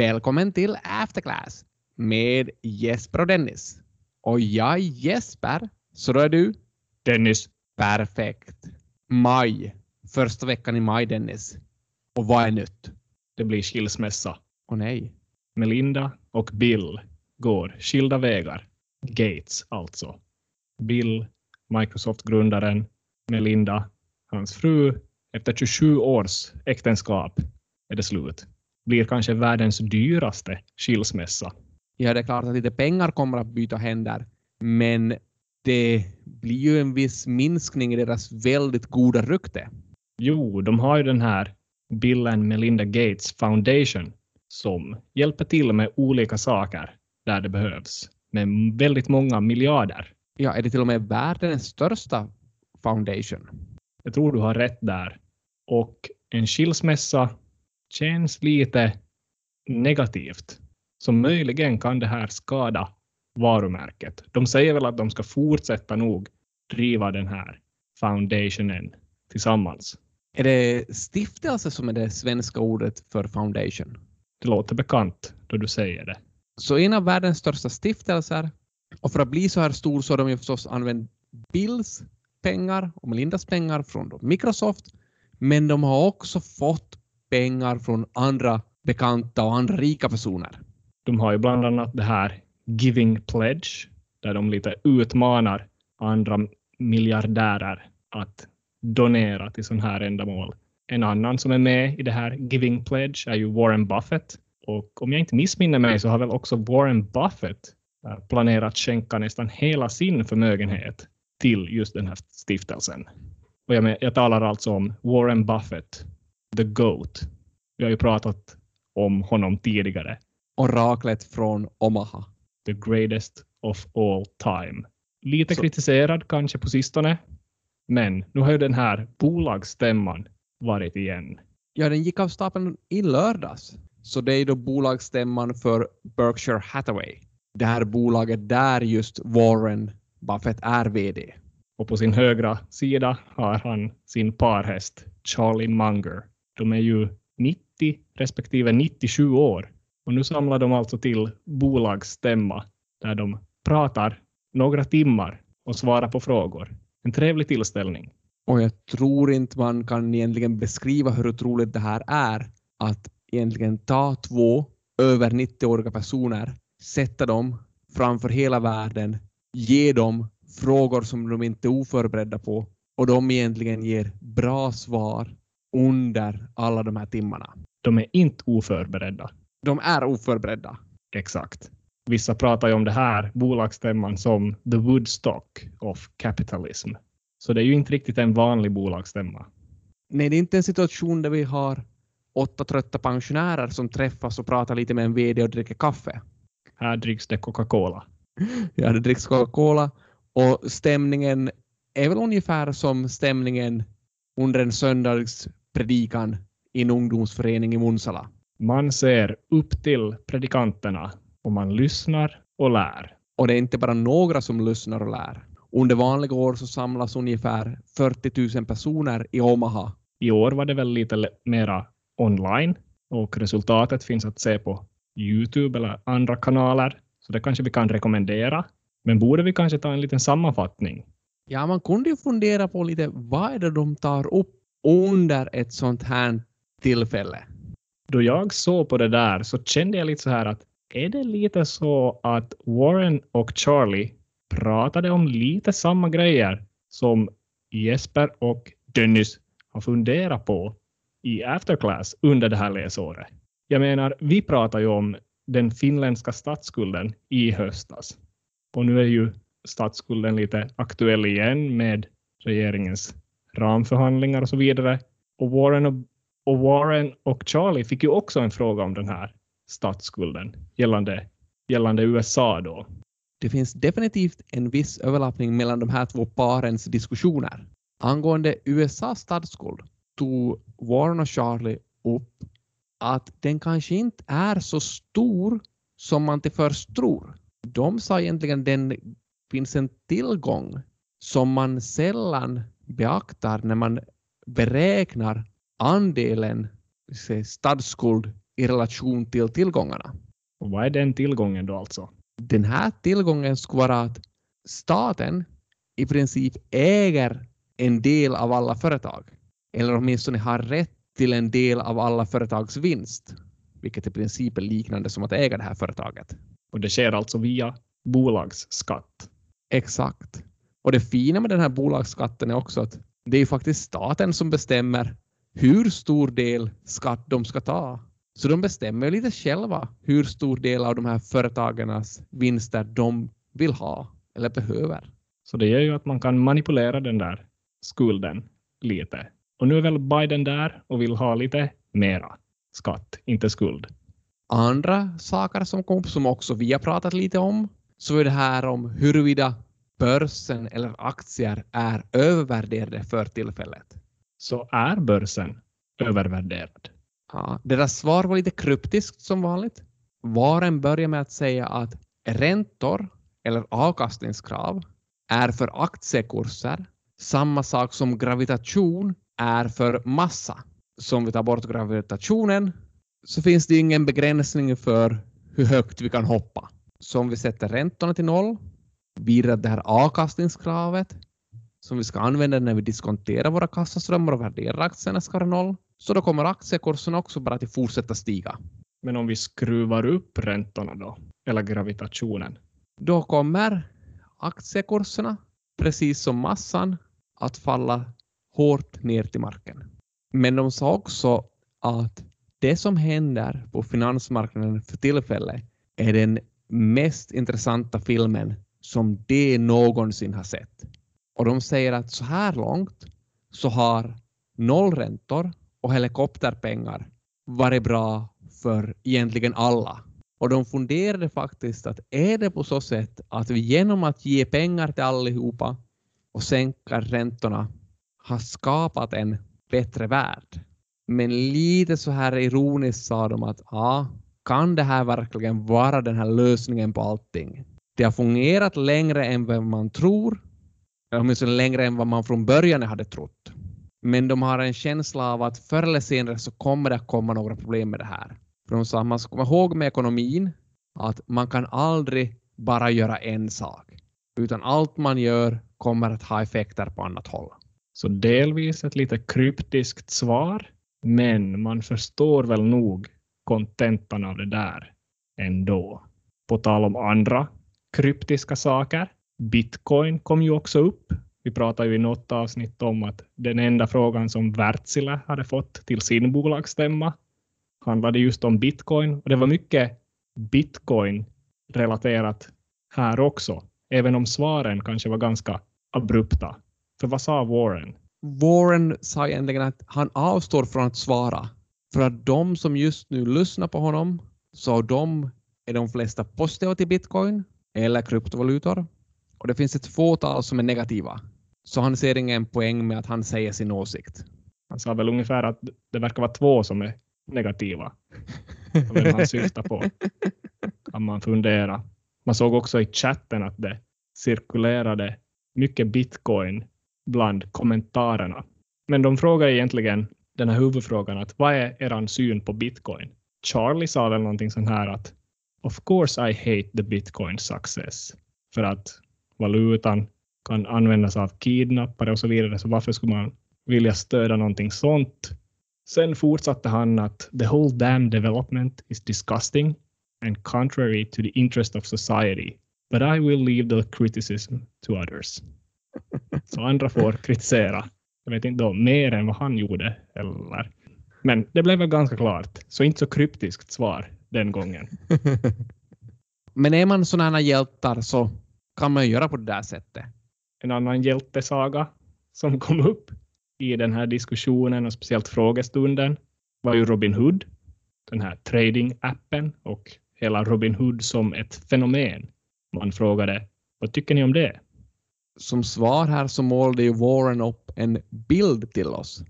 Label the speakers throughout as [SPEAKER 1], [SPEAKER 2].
[SPEAKER 1] Välkommen till Afterclass med Jesper och Dennis. Och jag är Jesper, så då är du?
[SPEAKER 2] Dennis.
[SPEAKER 1] Perfekt. Maj. Första veckan i maj, Dennis. Och vad är nytt?
[SPEAKER 2] Det blir skilsmässa.
[SPEAKER 1] Åh nej.
[SPEAKER 2] Melinda och Bill går skilda vägar. Gates alltså. Bill, Microsoft-grundaren, Melinda, hans fru. Efter 27 års äktenskap är det slut. Blir kanske världens dyraste skilsmässa.
[SPEAKER 1] Ja, det är klart att lite pengar kommer att byta händer, men det blir ju en viss minskning i deras väldigt goda rykte.
[SPEAKER 2] Jo, de har ju den här Bill and Melinda Gates Foundation som hjälper till med olika saker där det behövs med väldigt många miljarder.
[SPEAKER 1] Ja, är det till och med världens största foundation?
[SPEAKER 2] Jag tror du har rätt där. Och en skilsmässa känns lite negativt. Så möjligen kan det här skada varumärket. De säger väl att de ska fortsätta nog driva den här foundationen tillsammans.
[SPEAKER 1] Är det stiftelse som är det svenska ordet för foundation?
[SPEAKER 2] Det låter bekant då du säger det.
[SPEAKER 1] Så en av världens största stiftelser, och för att bli så här stor så har de ju förstås använt Bills pengar och Melindas pengar från Microsoft, men de har också fått pengar från andra bekanta och andra rika personer.
[SPEAKER 2] De har ju bland annat det här Giving Pledge, där de lite utmanar andra miljardärer att donera till sådana här ändamål. En annan som är med i det här Giving Pledge är ju Warren Buffett. Och om jag inte missminner mig så har väl också Warren Buffett eh, planerat skänka nästan hela sin förmögenhet till just den här stiftelsen. Och jag, med, jag talar alltså om Warren Buffett, the GOAT. Vi har ju pratat om honom tidigare.
[SPEAKER 1] Oraklet från Omaha.
[SPEAKER 2] The greatest of all time. Lite så. kritiserad kanske på sistone, men nu har ju den här bolagsstämman varit igen.
[SPEAKER 1] Ja, den gick av stapeln i lördags. Så det är då bolagsstämman för Berkshire Hathaway. Det här bolaget där just Warren Buffett är VD.
[SPEAKER 2] Och på sin högra sida har han sin parhäst Charlie Munger. De är ju 90 respektive 97 år. Och nu samlar de alltså till bolagsstämma där de pratar några timmar och svarar på frågor. En trevlig tillställning.
[SPEAKER 1] Och jag tror inte man kan egentligen beskriva hur otroligt det här är att egentligen ta två över 90-åriga personer, sätta dem framför hela världen, ge dem frågor som de inte är oförberedda på och de egentligen ger bra svar under alla de här timmarna.
[SPEAKER 2] De är inte oförberedda.
[SPEAKER 1] De är oförberedda.
[SPEAKER 2] Exakt. Vissa pratar ju om det här bolagsstämman som the Woodstock of capitalism. Så det är ju inte riktigt en vanlig bolagsstämma.
[SPEAKER 1] Nej, det är inte en situation där vi har åtta trötta pensionärer som träffas och pratar lite med en VD och dricker kaffe.
[SPEAKER 2] Här dricks det Coca-Cola.
[SPEAKER 1] Ja, det dricks Coca-Cola och stämningen är väl ungefär som stämningen under en söndagspredikan i en ungdomsförening i Munsala.
[SPEAKER 2] Man ser upp till predikanterna och man lyssnar och lär.
[SPEAKER 1] Och det är inte bara några som lyssnar och lär. Under vanliga år så samlas ungefär 40 000 personer i Omaha.
[SPEAKER 2] I år var det väl lite mera online och resultatet finns att se på Youtube eller andra kanaler. Så det kanske vi kan rekommendera. Men borde vi kanske ta en liten sammanfattning?
[SPEAKER 1] Ja, man kunde ju fundera på lite vad är det de tar upp under ett sånt här tillfälle?
[SPEAKER 2] Då jag såg på det där så kände jag lite så här att är det lite så att Warren och Charlie pratade om lite samma grejer som Jesper och Dennis har funderat på i Afterclass under det här läsåret. Jag menar, vi pratar ju om den finländska statsskulden i höstas. Och nu är ju statsskulden lite aktuell igen med regeringens ramförhandlingar och så vidare. Och Warren och, och Warren och Charlie fick ju också en fråga om den här statsskulden gällande, gällande USA då.
[SPEAKER 1] Det finns definitivt en viss överlappning mellan de här två parens diskussioner. Angående USAs statsskuld tog Warren och Charlie upp att den kanske inte är så stor som man till först tror. De sa egentligen att den finns en tillgång som man sällan beaktar när man beräknar andelen statsskuld i relation till tillgångarna.
[SPEAKER 2] Och vad är den tillgången då alltså?
[SPEAKER 1] Den här tillgången skulle vara att staten i princip äger en del av alla företag. Eller åtminstone har rätt till en del av alla företags vinst. Vilket i princip är liknande som att äga det här företaget.
[SPEAKER 2] Och det sker alltså via bolagsskatt.
[SPEAKER 1] Exakt. Och det fina med den här bolagsskatten är också att det är faktiskt staten som bestämmer hur stor del skatt de ska ta. Så de bestämmer lite själva hur stor del av de här företagens vinster de vill ha eller behöver.
[SPEAKER 2] Så det gör ju att man kan manipulera den där skulden lite. Och nu är väl Biden där och vill ha lite mera skatt, inte skuld.
[SPEAKER 1] Andra saker som kom som också vi har pratat lite om så är det här om huruvida börsen eller aktier är övervärderade för tillfället.
[SPEAKER 2] Så är börsen övervärderad?
[SPEAKER 1] Ja, deras svar var lite kryptiskt som vanligt. Varen börjar med att säga att räntor eller avkastningskrav är för aktiekurser samma sak som gravitation är för massa. Så om vi tar bort gravitationen så finns det ingen begränsning för hur högt vi kan hoppa. Så om vi sätter räntorna till noll, vidare det här avkastningskravet som vi ska använda när vi diskonterar våra kassaströmmar och värderar aktierna ska vara noll, så då kommer aktiekursen också bara att fortsätta stiga.
[SPEAKER 2] Men om vi skruvar upp räntorna då, eller gravitationen?
[SPEAKER 1] Då kommer aktiekurserna, precis som massan, att falla hårt ner till marken. Men de sa också att det som händer på finansmarknaden för tillfället är den mest intressanta filmen som de någonsin har sett. Och de säger att så här långt så har nollräntor och helikopterpengar varit bra för egentligen alla. Och de funderade faktiskt att är det på så sätt att vi genom att ge pengar till allihopa och sänka räntorna har skapat en bättre värld. Men lite så här ironiskt sa de att ja, kan det här verkligen vara den här lösningen på allting? Det har fungerat längre än vad man tror, åtminstone längre än vad man från början hade trott. Men de har en känsla av att förr eller senare så kommer det att komma några problem med det här. För de sa att man ska komma ihåg med ekonomin att man kan aldrig bara göra en sak, utan allt man gör kommer att ha effekter på annat håll.
[SPEAKER 2] Så delvis ett lite kryptiskt svar, men man förstår väl nog kontentan av det där ändå. På tal om andra kryptiska saker. Bitcoin kom ju också upp. Vi pratade ju i något avsnitt om att den enda frågan som Wärtsilä hade fått till sin bolagsstämma handlade just om bitcoin. Och det var mycket bitcoin relaterat här också, även om svaren kanske var ganska abrupta. För vad sa Warren?
[SPEAKER 1] Warren sa egentligen att han avstår från att svara för att de som just nu lyssnar på honom, så de är de flesta positiva till bitcoin eller kryptovalutor och det finns ett fåtal som är negativa. Så han ser ingen poäng med att han säger sin åsikt.
[SPEAKER 2] Han sa väl ungefär att det verkar vara två som är negativa. Vem han syftar på. Kan man fundera. Man såg också i chatten att det cirkulerade mycket bitcoin bland kommentarerna. Men de frågar egentligen den här huvudfrågan att vad är er syn på bitcoin? Charlie sa väl någonting sånt här att of course I hate the bitcoin success. För att valutan kan användas av kidnappare och så vidare, så varför skulle man vilja stödja någonting sånt? Sen fortsatte han att the whole damn development is disgusting and contrary to the interest of society, but I will leave the criticism to others. Så andra får kritisera. Jag vet inte då, mer än vad han gjorde. Eller. Men det blev väl ganska klart. Så inte så kryptiskt svar den gången.
[SPEAKER 1] Men är man sådana här hjältar så kan man göra på det där sättet.
[SPEAKER 2] En annan hjältesaga som kom upp i den här diskussionen och speciellt frågestunden var ju Robin Hood, den här trading-appen och hela Robin Hood som ett fenomen. Man frågade vad tycker ni om det?
[SPEAKER 1] Som svar här så målade ju Warren upp en bild till oss.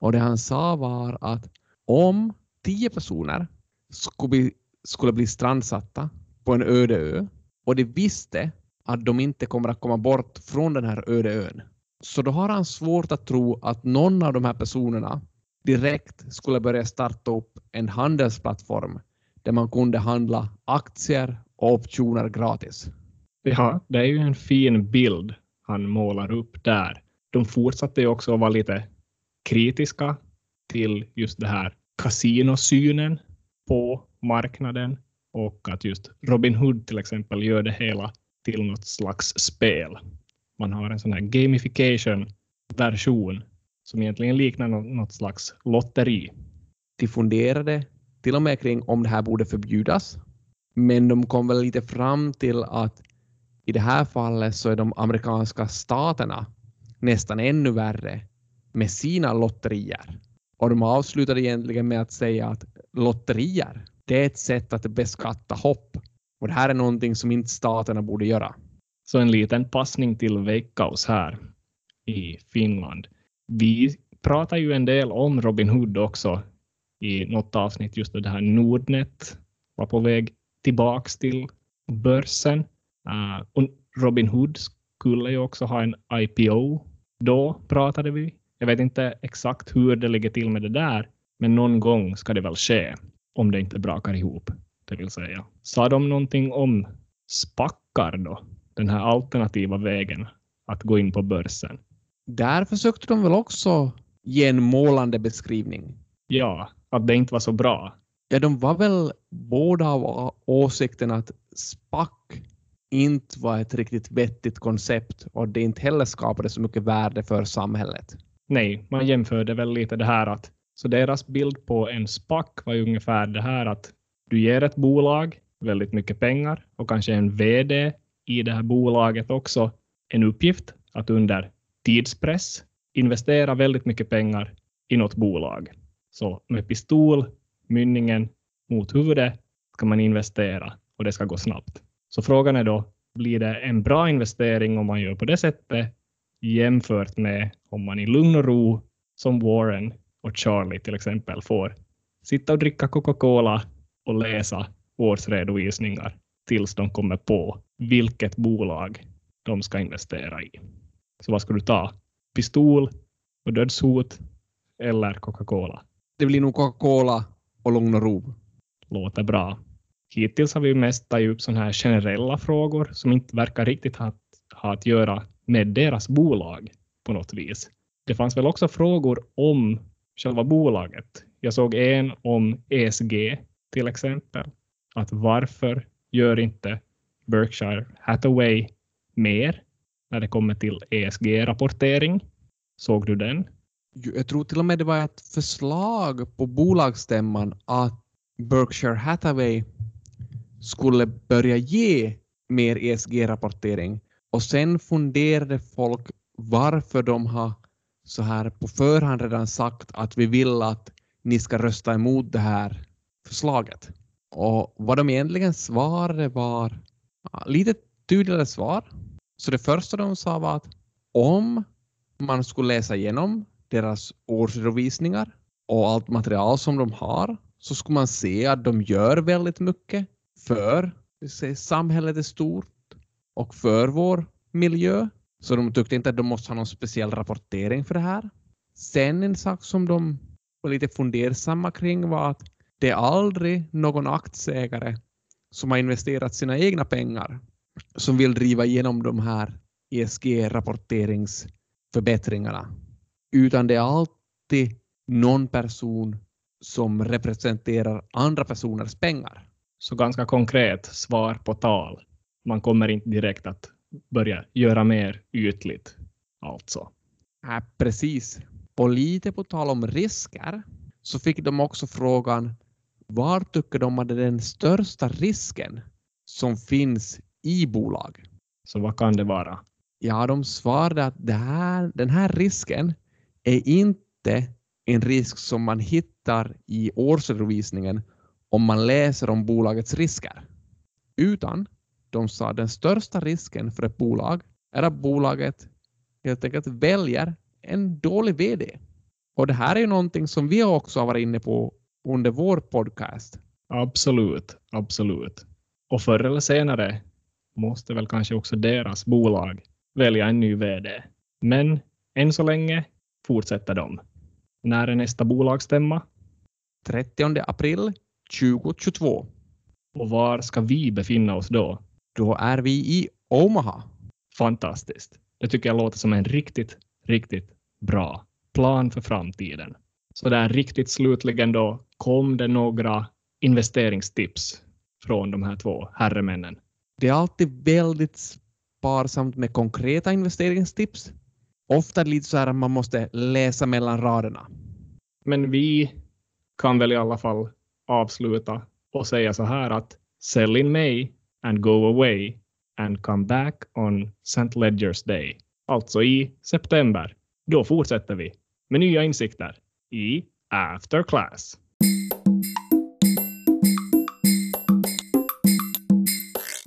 [SPEAKER 1] Och det han sa var att om tio personer skulle bli, skulle bli strandsatta på en öde ö och de visste att de inte kommer att komma bort från den här öde ön. Så då har han svårt att tro att någon av de här personerna direkt skulle börja starta upp en handelsplattform där man kunde handla aktier och optioner gratis.
[SPEAKER 2] Ja, det är ju en fin bild han målar upp där. De fortsatte ju också att vara lite kritiska till just det här kasinosynen på marknaden och att just Robin Hood till exempel gör det hela till något slags spel. Man har en sån här gamification-version som egentligen liknar något slags lotteri.
[SPEAKER 1] De funderade till och med kring om det här borde förbjudas. Men de kom väl lite fram till att i det här fallet så är de amerikanska staterna nästan ännu värre med sina lotterier. Och de avslutade egentligen med att säga att lotterier, det är ett sätt att beskatta hopp. Och det här är någonting som inte staterna borde göra.
[SPEAKER 2] Så en liten passning till Veikkaus här i Finland. Vi pratar ju en del om Robin Hood också i något avsnitt, just det här Nordnet var på väg tillbaks till börsen. Uh, och Robin Hood skulle ju också ha en IPO. Då pratade vi. Jag vet inte exakt hur det ligger till med det där, men någon gång ska det väl ske om det inte brakar ihop, det vill säga. Sa de någonting om spackar då? Den här alternativa vägen att gå in på börsen.
[SPEAKER 1] Där försökte de väl också ge en målande beskrivning.
[SPEAKER 2] Ja, att det inte var så bra.
[SPEAKER 1] Ja, de var väl båda av åsikten att SPAC inte var ett riktigt vettigt koncept och det inte heller skapade så mycket värde för samhället.
[SPEAKER 2] Nej, man jämförde väl lite det här att så deras bild på en SPAC var ju ungefär det här att du ger ett bolag väldigt mycket pengar och kanske en VD i det här bolaget också en uppgift att under tidspress investera väldigt mycket pengar i något bolag. Så med pistol, mynningen mot huvudet ska man investera och det ska gå snabbt. Så frågan är då, blir det en bra investering om man gör på det sättet jämfört med om man i lugn och ro som Warren och Charlie till exempel får sitta och dricka Coca-Cola och läsa årsredovisningar tills de kommer på vilket bolag de ska investera i. Så vad ska du ta? Pistol och dödshot eller Coca-Cola?
[SPEAKER 1] Det blir nog Coca-Cola och lugn och ro.
[SPEAKER 2] Låter bra. Hittills har vi mest tagit upp sådana här generella frågor som inte verkar riktigt ha, ha att göra med deras bolag på något vis. Det fanns väl också frågor om själva bolaget. Jag såg en om ESG till exempel. Att varför gör inte Berkshire Hathaway mer när det kommer till ESG-rapportering? Såg du den?
[SPEAKER 1] Jag tror till och med det var ett förslag på bolagsstämman att Berkshire Hathaway skulle börja ge mer ESG-rapportering och sen funderade folk varför de har så här på förhand redan sagt att vi vill att ni ska rösta emot det här förslaget. Och vad de egentligen svarade var ja, lite tydligare svar. Så det första de sa var att om man skulle läsa igenom deras årsredovisningar och allt material som de har så skulle man se att de gör väldigt mycket för samhället är stort och för vår miljö. Så de tyckte inte att de måste ha någon speciell rapportering för det här. Sen en sak som de var lite fundersamma kring var att det är aldrig någon aktieägare som har investerat sina egna pengar som vill driva igenom de här ESG-rapporteringsförbättringarna. Utan det är alltid någon person som representerar andra personers pengar.
[SPEAKER 2] Så ganska konkret svar på tal. Man kommer inte direkt att börja göra mer ytligt alltså.
[SPEAKER 1] Ja, precis. Och lite på tal om risker så fick de också frågan var tycker de att den största risken som finns i bolag?
[SPEAKER 2] Så vad kan det vara?
[SPEAKER 1] Ja, de svarade att här, den här risken är inte en risk som man hittar i årsredovisningen om man läser om bolagets risker. Utan de sa att den största risken för ett bolag är att bolaget helt enkelt väljer en dålig VD. Och det här är ju någonting som vi också har varit inne på under vår podcast.
[SPEAKER 2] Absolut, absolut. Och förr eller senare måste väl kanske också deras bolag välja en ny VD. Men än så länge fortsätter de. När är nästa bolagsstämma?
[SPEAKER 1] 30 april 2022.
[SPEAKER 2] Och var ska vi befinna oss då?
[SPEAKER 1] Då är vi i Omaha.
[SPEAKER 2] Fantastiskt. Det tycker jag låter som en riktigt, riktigt bra plan för framtiden. Så där riktigt slutligen då kom det några investeringstips från de här två herremännen.
[SPEAKER 1] Det är alltid väldigt sparsamt med konkreta investeringstips. Ofta lite så här att man måste läsa mellan raderna.
[SPEAKER 2] Men vi kan väl i alla fall avsluta och säga så här att sell in May and go away and come back on St. Ledgers Day. Alltså i september. Då fortsätter vi med nya insikter i After Class.